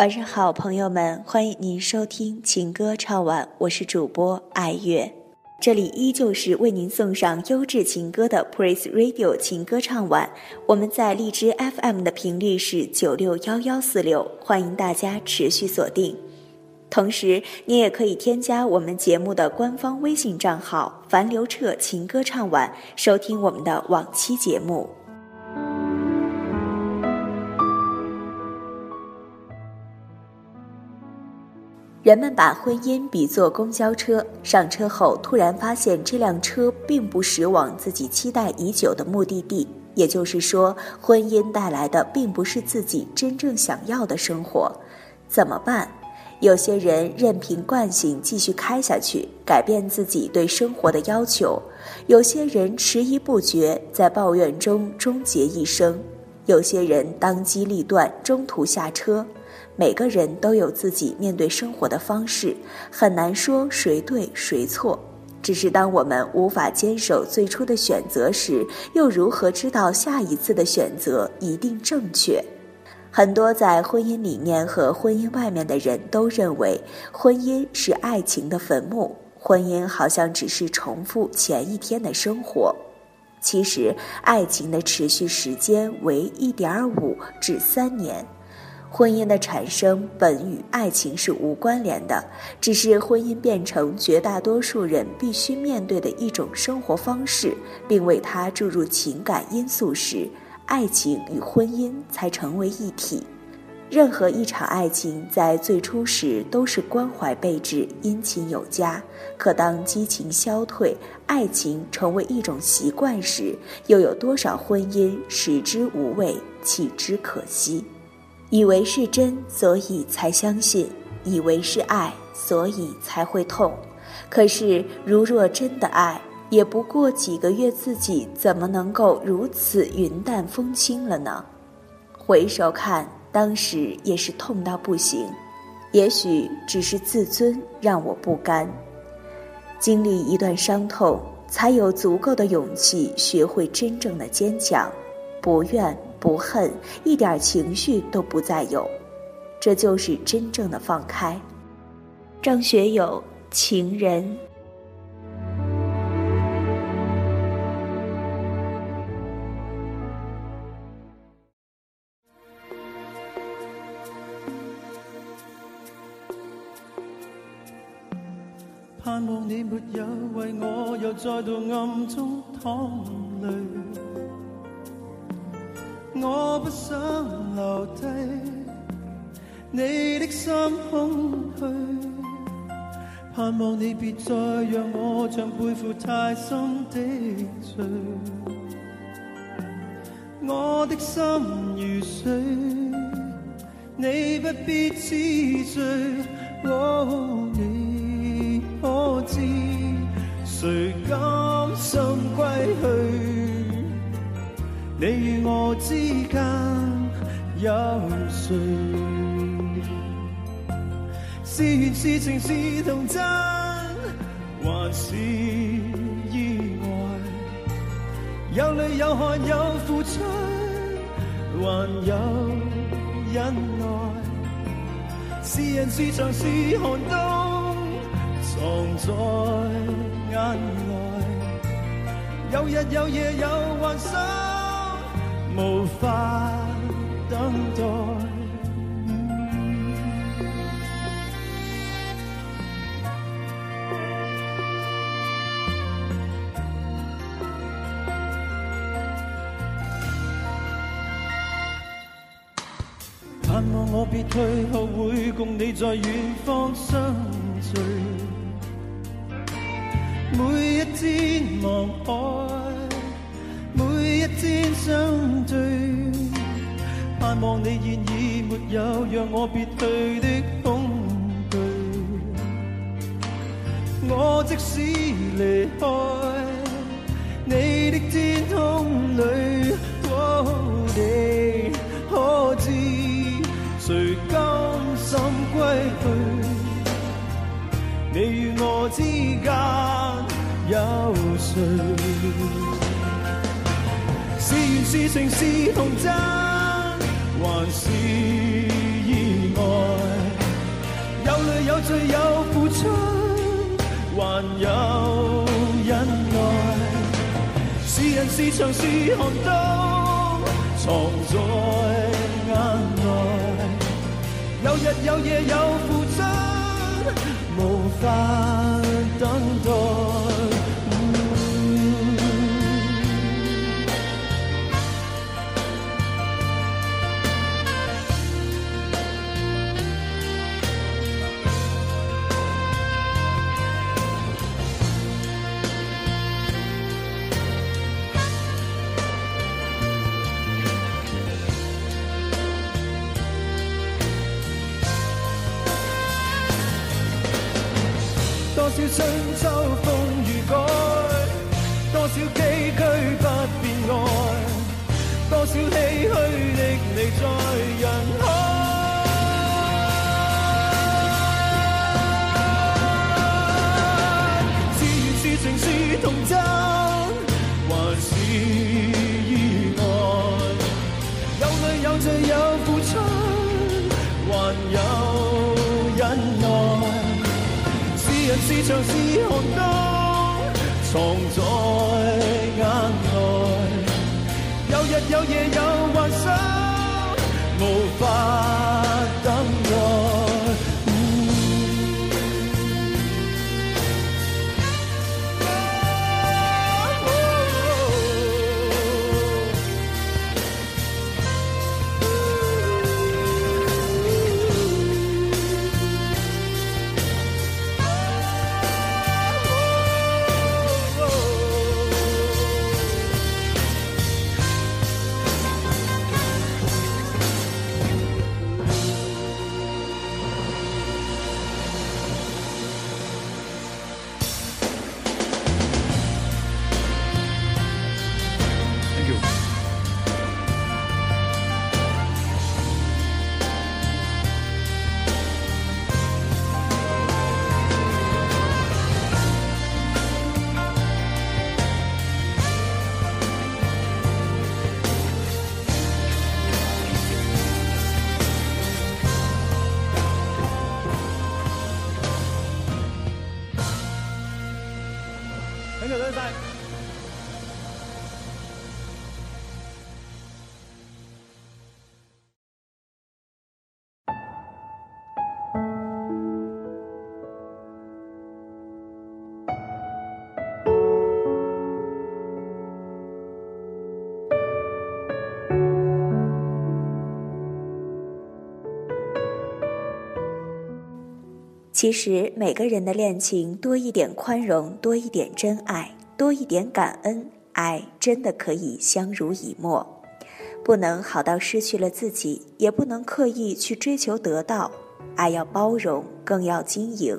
晚上好，朋友们，欢迎您收听情歌唱晚，我是主播爱月。这里依旧是为您送上优质情歌的 Praise Radio 情歌唱晚。我们在荔枝 FM 的频率是九六幺幺四六，欢迎大家持续锁定。同时，你也可以添加我们节目的官方微信账号“樊刘彻情歌唱晚”，收听我们的往期节目。人们把婚姻比作公交车，上车后突然发现这辆车并不驶往自己期待已久的目的地，也就是说，婚姻带来的并不是自己真正想要的生活，怎么办？有些人任凭惯性继续开下去，改变自己对生活的要求；有些人迟疑不决，在抱怨中终结一生；有些人当机立断，中途下车。每个人都有自己面对生活的方式，很难说谁对谁错。只是当我们无法坚守最初的选择时，又如何知道下一次的选择一定正确？很多在婚姻里面和婚姻外面的人都认为，婚姻是爱情的坟墓，婚姻好像只是重复前一天的生活。其实，爱情的持续时间为一点五至三年。婚姻的产生本与爱情是无关联的，只是婚姻变成绝大多数人必须面对的一种生活方式，并为它注入情感因素时，爱情与婚姻才成为一体。任何一场爱情在最初时都是关怀备至、殷勤有加，可当激情消退，爱情成为一种习惯时，又有多少婚姻食之无味，弃之可惜？以为是真，所以才相信；以为是爱，所以才会痛。可是，如若真的爱，也不过几个月，自己怎么能够如此云淡风轻了呢？回首看，当时也是痛到不行。也许只是自尊让我不甘。经历一段伤痛，才有足够的勇气学会真正的坚强。不怨。不恨，一点情绪都不再有，这就是真正的放开。张学友，情人。盼望你没有为我又再度暗中淌泪。我不想留低你的心空虚，盼望你别再让我像背负太深的罪。我的心如水，你不必痴醉。哦，你可知谁甘心归去？你与我之间有谁？是缘是情是童真，还是意外？有泪有汗有付出，还有忍耐。是人是墙是寒冬，藏在眼内。有日有夜有幻想。无法等待。盼望我别退后，会共你在远方相聚。每一天望海。天相对，盼望你现已没有让我别去的恐惧。我即使离开是缘是情是童真，还是意外？有罪有付出，还有忍耐。是人是墙是寒冬，藏在眼内。有日有夜有付出，无法等待。多少春秋风雨改，多少崎岖不变爱，多少唏嘘的你在人海。是缘是情是童真，还是意外？有泪有罪有付出，还有忍耐。人是墙是寒冬，藏在眼内。有日有夜有幻想，无法其实每个人的恋情多一点宽容，多一点真爱，多一点感恩，爱真的可以相濡以沫。不能好到失去了自己，也不能刻意去追求得到。爱要包容，更要经营，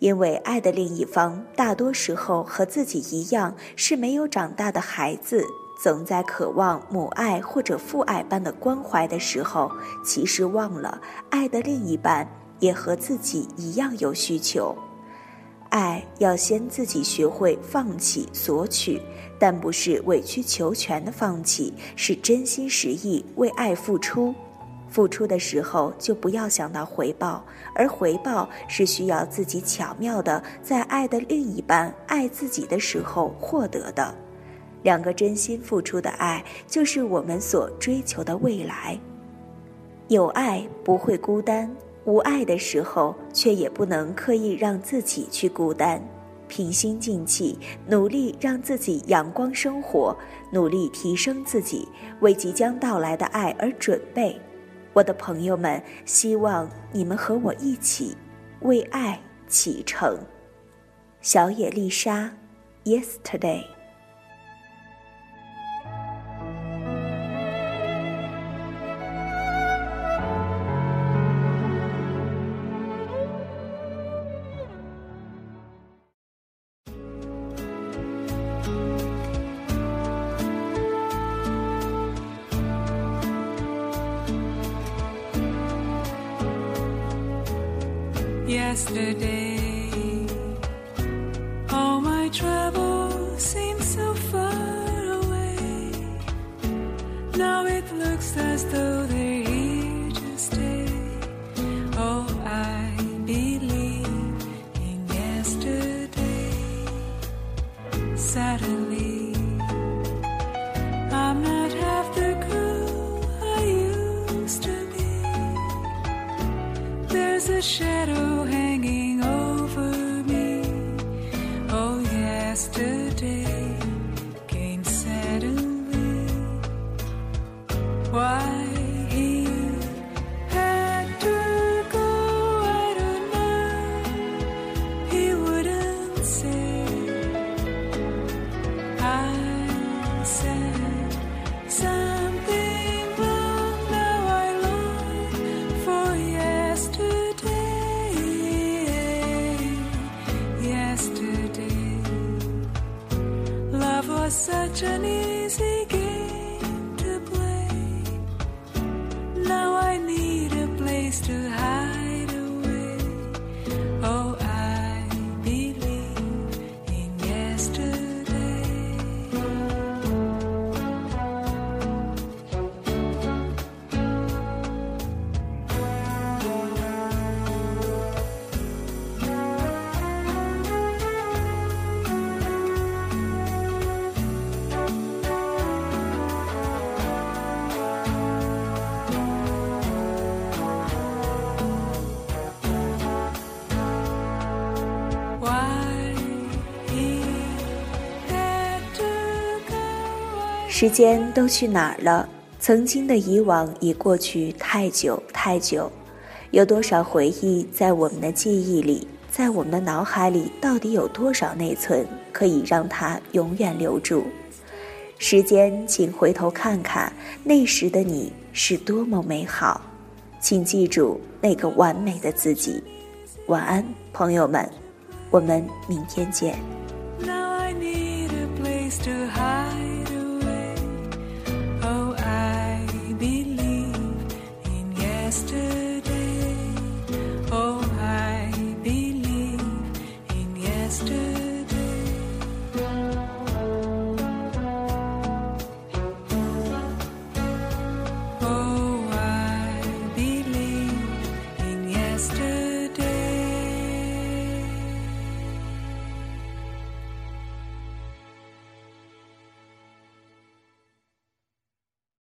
因为爱的另一方大多时候和自己一样是没有长大的孩子，总在渴望母爱或者父爱般的关怀的时候，其实忘了爱的另一半也和自己一样有需求。爱要先自己学会放弃索取，但不是委曲求全的放弃，是真心实意为爱付出。付出的时候就不要想到回报，而回报是需要自己巧妙的在爱的另一半爱自己的时候获得的。两个真心付出的爱，就是我们所追求的未来。有爱不会孤单，无爱的时候却也不能刻意让自己去孤单。平心静气，努力让自己阳光生活，努力提升自己，为即将到来的爱而准备。我的朋友们，希望你们和我一起为爱启程。小野丽莎，Yesterday。Yesterday, all my troubles seem so far away. Now it looks as though they're a shadow hanging over me. Oh, yesterday came suddenly. Why 时间都去哪儿了？曾经的以往已过去太久太久，有多少回忆在我们的记忆里，在我们的脑海里，到底有多少内存可以让它永远留住？时间，请回头看看那时的你是多么美好，请记住那个完美的自己。晚安，朋友们，我们明天见。Now I need a place to hide